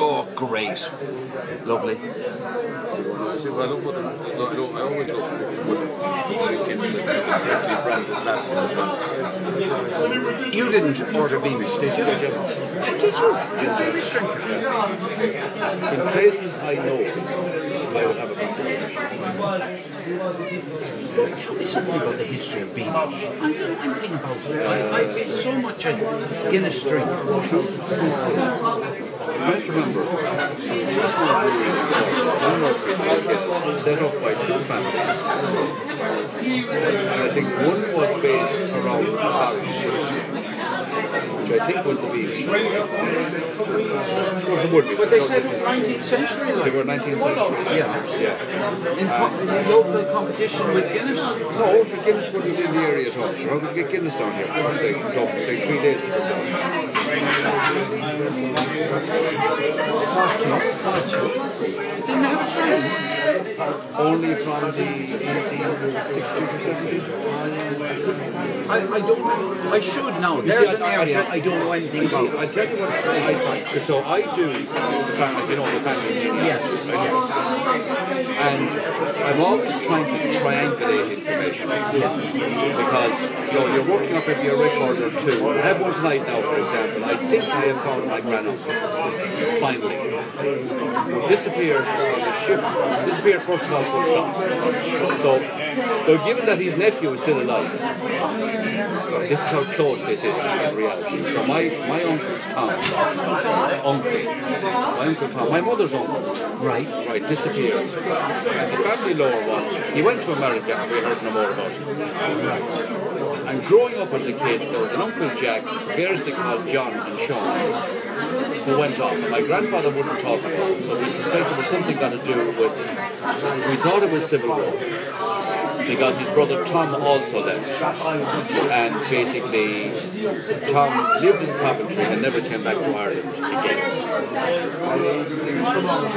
Oh, great. Lovely. I always you didn't order Beamish, did you? Did you? You Beamish drinker? In places I know, I would have a branded Tell me something about the history of Beamish. I'm, I'm thinking about it. I, I've been so much a Guinness drink. Might remember, Cork, set up by two families. And I think one was based around the Paris, which I think was the Beamish. Of course it would be. But they said 19th century, They were 19th century. Yeah. Yeah. In, co- in local competition with Guinness. No, sure, Guinness would be in the area at all. Sure, how could you get Guinness down here? It would take, no, it would take three days to come down. Didn't have a train. Only from the 1860s or 70s. I, I don't. I should know. see, There's I- an I- I area tell- I don't know anything You see, about. I tell you what I find. So I do, the family, you know, the family right? And I'm always trying to triangulate information because you know you're working up a record or two. I have one tonight now, for example. I think I have found my granduncle finally. Disappeared on the ship. Disappeared first of all full stop. So, so given that his nephew is still alive, this is how close this is in reality. So my, my uncle's Tom, uncle, my uncle Tom, my mother's uncle, Right. right, disappeared. And the family lore was he went to America and we heard no more about him. And growing up as a kid, there was an Uncle Jack, variously called John and Sean, who went off. And my grandfather wouldn't talk about him, so we suspected it was something got to do with, we thought it was Civil War because his brother Tom also left. And basically, Tom lived in Coventry and never came back to Ireland again.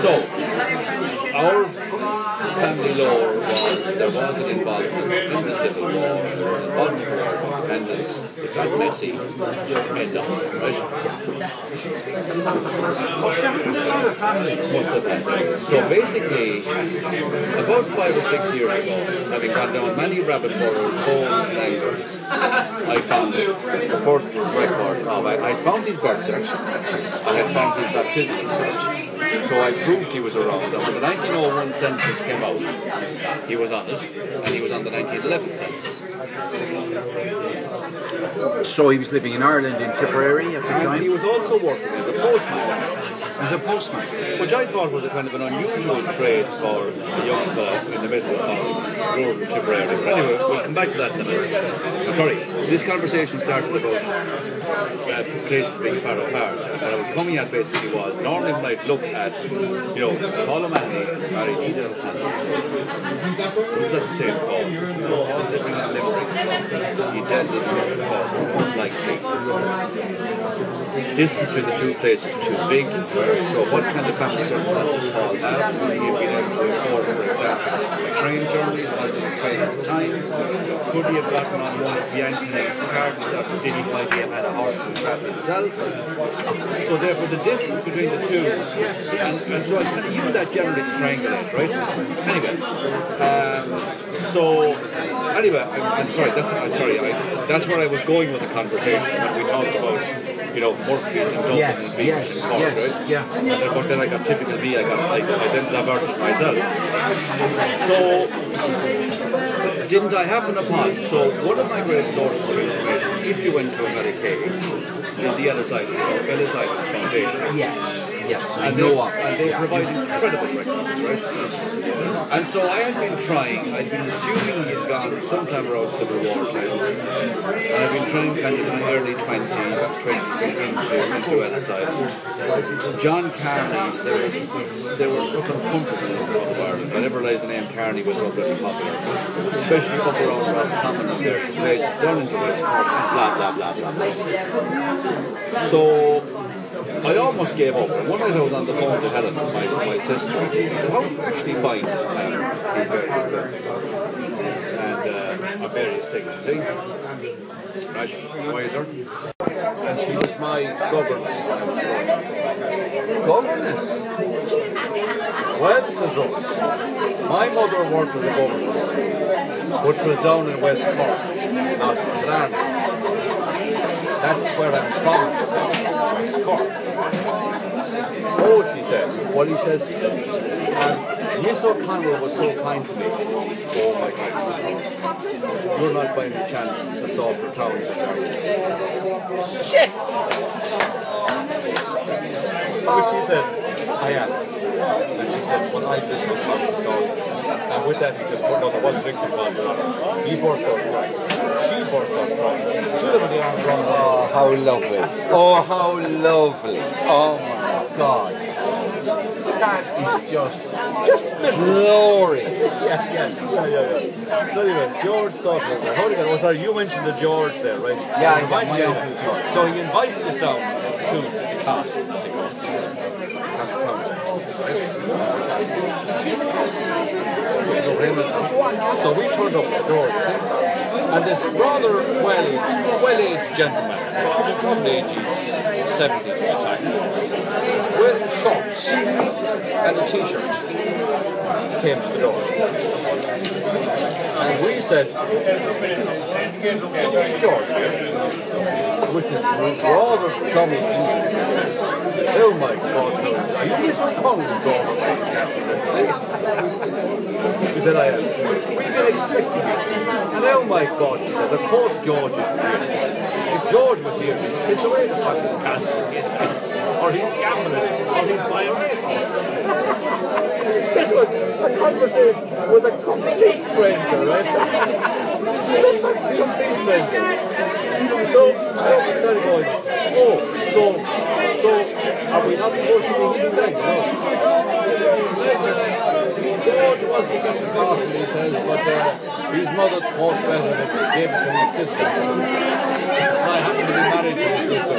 So, our family lore was there was an involvement in the Civil War, involvement in our independence, uh, them. So basically, about five or six years ago, having gone down many rabbit burrows, and angles, I found the first record of, I, I found his birth certificate, I had found his baptismal cert. So I proved he was around. When the 1901 census came out, he was on it, and he was on the 1911 census. So he was living in Ireland in Tipperary at the And he was also working as a postman. As a postman. Which I thought was a kind of an unusual trade for a young fella in the middle of rural Tipperary. But anyway, we'll come back to that in a minute. Sorry, this conversation started about uh, places being far apart. And what I was coming at basically was, normally when I look at, you know, Paul O'Mahony married Hansen. It was at the same Paul. Living in Limerick. He died in Cork, unlikely distance between the two places is too big. So what kind of family circumstances Paul have? Have been able to afford, for example, a train journey? A train at time? Could he have gotten on one of Bianconi's carts or did he might have had a horse and trap himself? So therefore the distance between the two and, and so I kind of use that generally to triangulate, right? Anyway. Um, so anyway, I'm, I'm sorry, that's I'm sorry, I, that's where I was going with the conversation when we talked about, you know, Murphy's and Dublin Yes, and Beach yes, and Cork, yes, right? yeah. And then, of course, then I got typical me, I got I, I then diverted myself. So didn't I happen upon? So one of my great sources of information, if you went to America, is the Ellis Island, Ellis Island Foundation. Yes. Yes. I And know of and they yeah. provide incredible records, right? And so I had been trying, I'd been assuming he had gone sometime around Civil War time, and I've been trying kind of in the early 20s, 20s into, into Island. John Carney's, there was, there were fucking hundreds in the of Ireland. I never realised the name Carney was very popular, especially up around Roscommon and there, his place down into West Cork, blah, blah, blah, blah, blah. So I almost gave up. One night I was on the phone to Helen, my, my sister, how do you actually find um? And uh, various things, see? Right, wiser. And she was my governess. Governess. Well, says Rose, my mother worked as a governess, but was down in West Cork, not in That's where I'm from, Cork. Oh, she said. What he says, Miss O'Connell was so kind to me. Oh my God. You're not by any chance the Salford Town Shit! Which she said, I am. And she said, well, I just look up the. And with that, he just put, was a victory bond. He burst out crying. She burst out crying. Two of the arms around. Oh, how lovely. Oh, how lovely. Oh my God. That is just, Just glory. Yeah, yeah, yeah, yeah, yeah. So anyway, George Sutherland, the Holy God, oh sorry, you mentioned the George there, right? Yeah, I invited down. So he invited us down to the castle, as they call it. Castle So we turned up the door, you see? And this rather well, well-aged gentleman, probably ages 70 at the time, wearing shorts and a t-shirt, came to the door. Said, George? With this rather chummy Oh my God, Miss O'Connell's daughter? She said, I am. We've been expecting you. And oh my God, she said, of course George is here. If George was here, it's away the fucking castle. Or he's gambling, or he's buying racehorses. This was a conversation with a complete stranger, right? complete stranger. So, I don't think that going, oh, so, so, are we not supposed to be eating legs? No. George was the castle, he says, but uh, his mother thought better that he gave to his sister. I happen to be married to his sister.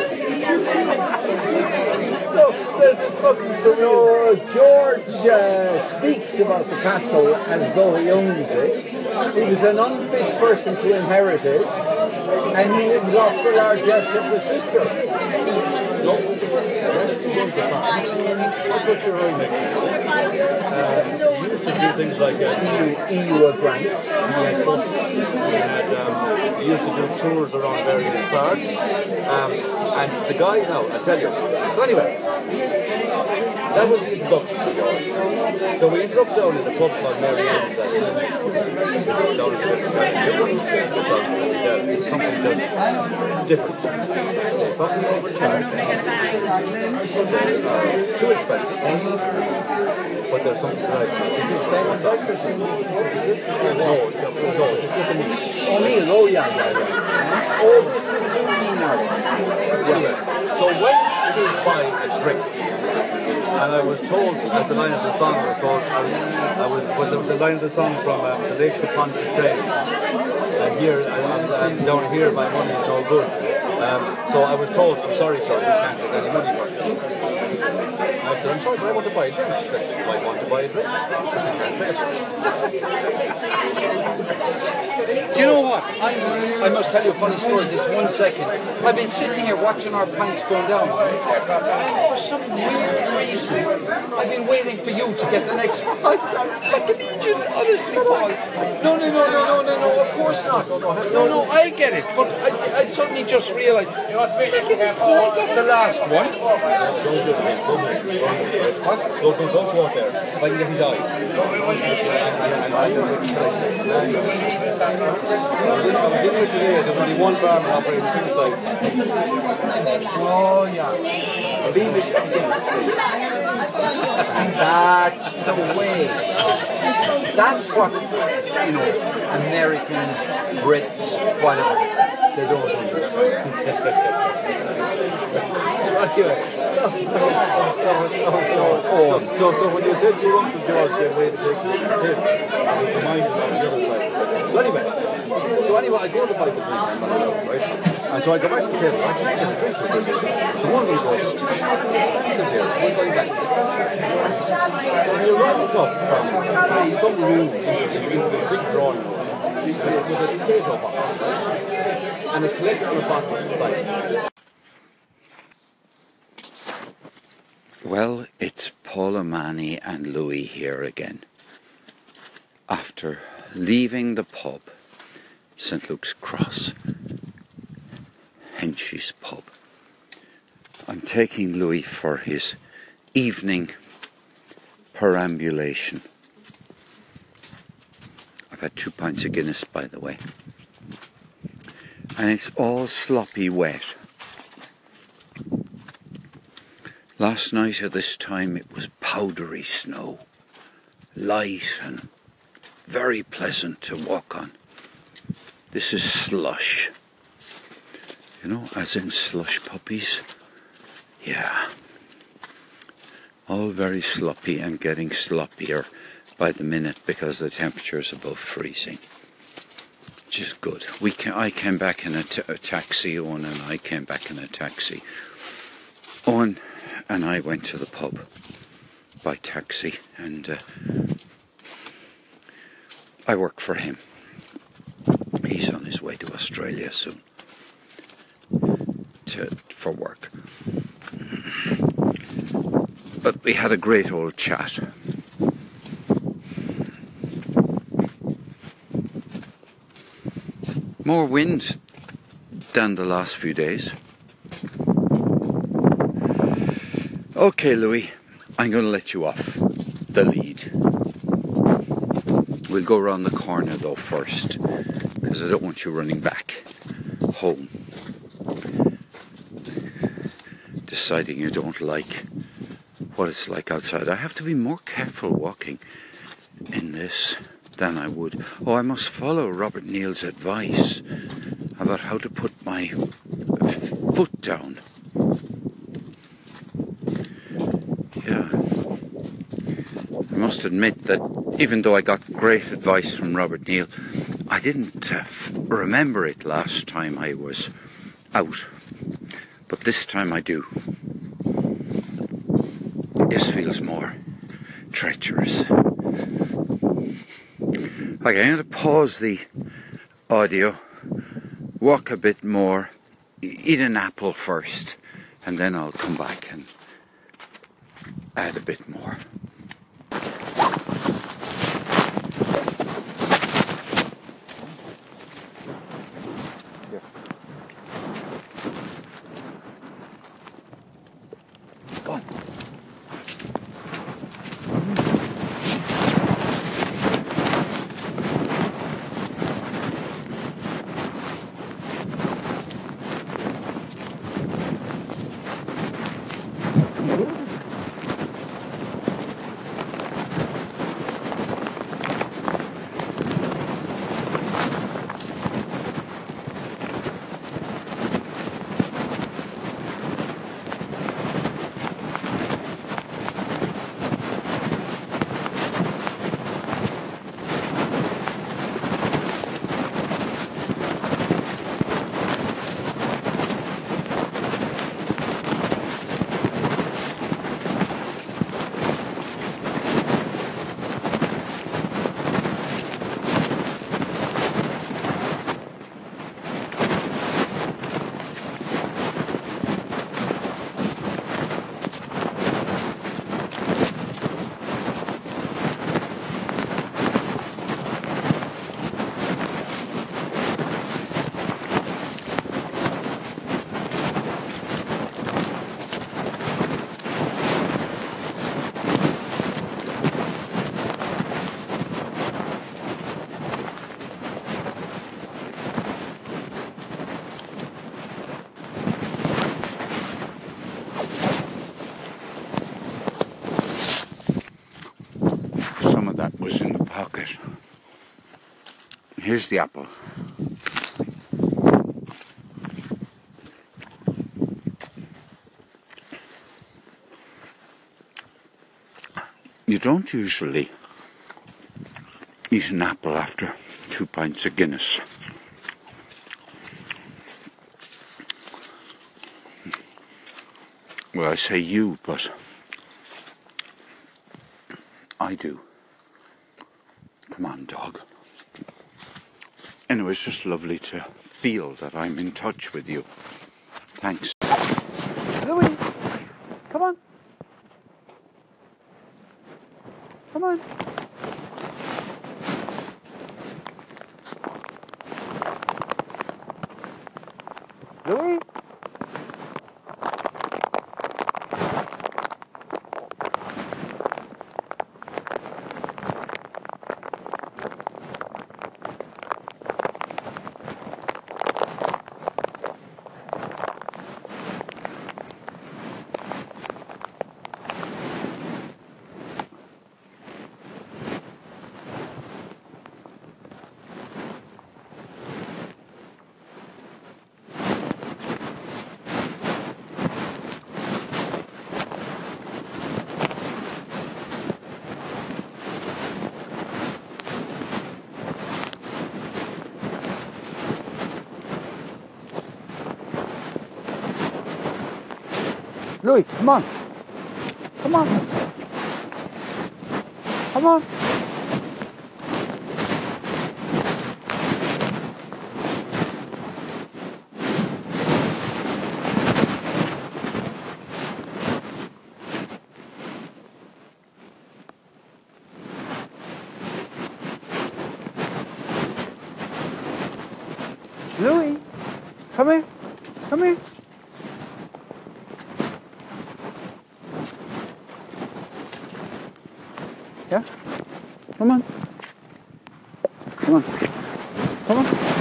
There's this fucking surreal. So George uh, speaks about the castle as though he owns it. He was an unfit person to inherit it, and he lives off the largesse of the sister. No, that's the one to find. That's what you're right next to. Uh, he used to do things like uh, EU, EU grants. He had buses. He had um, used to do tours around various parts. Um, and the guy now, I tell you. So anyway, that was the introduction. So we ended up down in a pub called Mary Ann's the uh, different. Overcharged. Uh, too expensive. But. Is? No, no, just. Oh, oh yeah, yeah, yeah. Oh, this now. Anyway, so when is by a drink, and I was told that the line of the song, I was told, I was, I was the line of the song from um, the Lakes upon the train, and here, and, down here, my money is no good. Um, so I was told, I'm sorry, sir, we can't take any money for it. I said, I'm sorry, but I want to buy a drink. Said, "You might want to buy a drink, but you can't pay for it. Do you know what? I, I must tell you a funny story. This one second. I've been sitting here watching our pints going down. And for some weird reason, I've been waiting for you to get the next one. I, I can eat you, honestly. No, no, no, no, no, no, no, of course not. No, no, I get it. But I, I suddenly just realized, I the last one. Don't do do I today, there's only one operating two. Oh, yeah. That's the way. That's what, you know, Americans, Brits, whatever, they don't understand. Oh, so, so when you said you want to George, then wait a second. Remind you the other. So anyway, so anyway, I go to buy the right? And so I go back to the table, I just get a drink with this. So one of them goes, it's expensive here, we're going back. So he runs up from some room into the, big drawing room. with a potato box, and a collection of bottles. Like, Well, it's Paul O'Mahony and Louis here again. After leaving the pub, St Luke's Cross, Henchy's pub, I'm taking Louis for his evening perambulation. I've had two pints of Guinness, by the way. And it's all sloppy wet. Last night at this time it was powdery snow, light and very pleasant to walk on. This is slush. You know, as in slush puppies. Yeah. All very sloppy and getting sloppier by the minute because the temperature is above freezing. Which is good. We ca I came back in a, taxi, Owen and I came back in a taxi. Owen and I went to the pub by taxi, and uh, I work for him. He's on his way to Australia soon to, for work. But we had a great old chat. More wind than the last few days. Okay, Louis, I'm going to let you off the lead. We'll go around the corner though first, because I don't want you running back home. Deciding you don't like what it's like outside. I have to be more careful walking in this than I would. Oh, I must follow Robert Neal's advice about how to put my foot down. Yeah. I must admit that even though I got great advice from Robert Neal, I didn't uh, f- remember it last time I was out. But this time I do. This feels more treacherous. Okay, I'm going to pause the audio, walk a bit more, eat an apple first, and then I'll come back and add a bit more. Here's the apple. You don't usually eat an apple after two pints of Guinness. Well, I say you, but I do. Come on, dog. Anyway, it's just lovely to feel that I'm in touch with you. Thanks. Louis, come on. Come on. Louis? Louis, come on. Come on. Come on. Louis, come here. Come here. Yeah? Come on. Come on. Come on.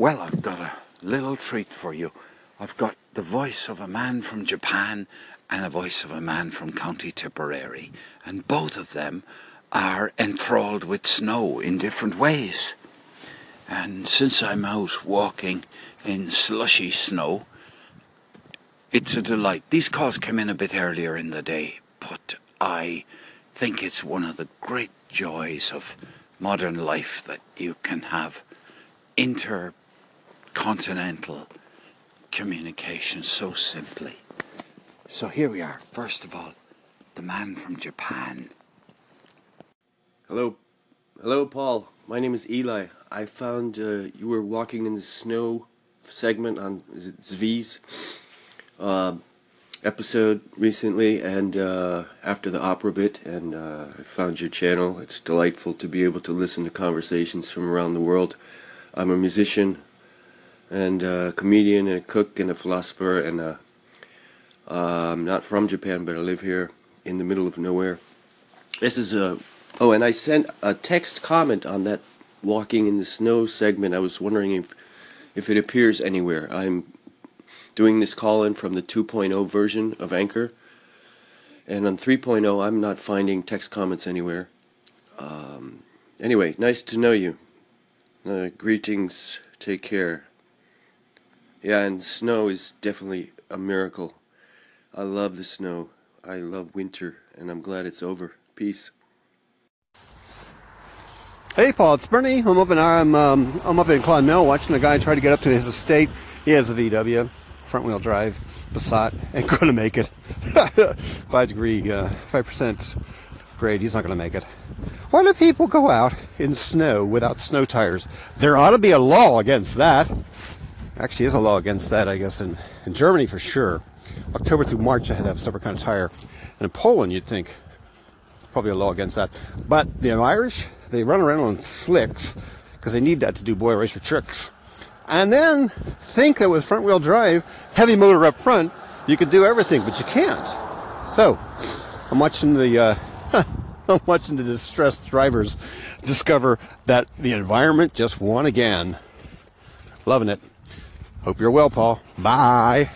Well, I've got a little treat for you. I've got the voice of a man from Japan and a voice of a man from County Tipperary, and both of them are enthralled with snow in different ways. And since I'm out walking in slushy snow, it's a delight. These calls came in a bit earlier in the day, but I think it's one of the great joys of modern life that you can have intercontinental communication so simply. So here we are. First of all, the man from Japan. Hello, hello, Paul. My name is Eli. I found uh, you were walking in the snow segment on is Zvi's uh, episode recently, and uh, after the opera bit, and uh, I found your channel. It's delightful to be able to listen to conversations from around the world. I'm a musician and a comedian and a cook and a philosopher, and uh, I'm not from Japan, but I live here in the middle of nowhere. This is a oh, and I sent a text comment on that walking in the snow segment. I was wondering if if it appears anywhere. I'm doing this call in from the 2.0 version of Anchor, and on 3.0 I'm not finding text comments anywhere. Um, anyway, nice to know you. Uh, greetings. Take care. Yeah, and snow is definitely a miracle. I love the snow. I love winter, and I'm glad it's over. Peace. Hey, Paul, it's Bernie. I'm up in I'm um, I'm up in Clonmel watching a guy try to get up to his estate. He has a VW, front wheel drive, Passat, ain't gonna make it. five degree, uh, five percent grade. He's not gonna make it. Why do people go out in snow without snow tires? There ought to be a law against that. Actually is a law against that, I guess, in, in Germany for sure. October through March, they had to have a separate kind of tire. And in Poland, you'd think probably a law against that. But the Irish, they run around on slicks because they need that to do boy racer tricks. And then think that with front wheel drive, heavy motor up front, you could do everything, but you can't. So, I'm watching the uh, I'm watching the distressed drivers discover that the environment just won again. Loving it. Hope you're well, Paul. Bye.